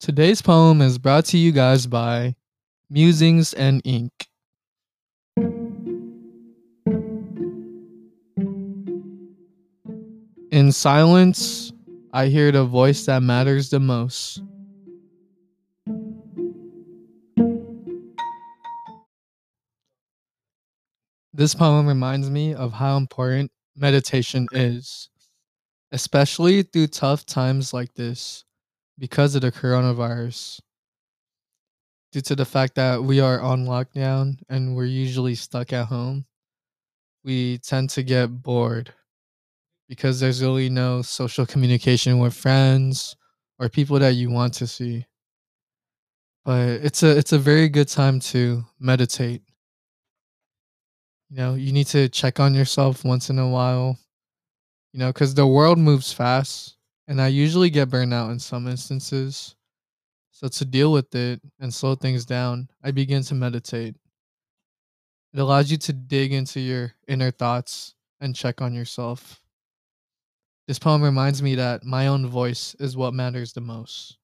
Today's poem is brought to you guys by Musings and Ink. In silence, I hear the voice that matters the most. This poem reminds me of how important meditation is, especially through tough times like this because of the coronavirus. Due to the fact that we are on lockdown and we're usually stuck at home, we tend to get bored because there's really no social communication with friends or people that you want to see. But it's a it's a very good time to meditate. You know, you need to check on yourself once in a while. You know, cuz the world moves fast and I usually get burned out in some instances. So to deal with it and slow things down, I begin to meditate. It allows you to dig into your inner thoughts and check on yourself. This poem reminds me that my own voice is what matters the most.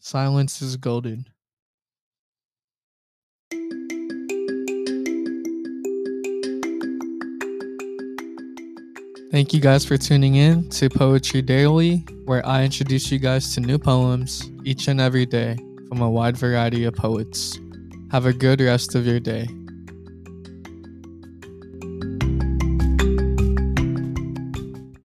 Silence is golden. Thank you guys for tuning in to Poetry Daily, where I introduce you guys to new poems each and every day from a wide variety of poets. Have a good rest of your day.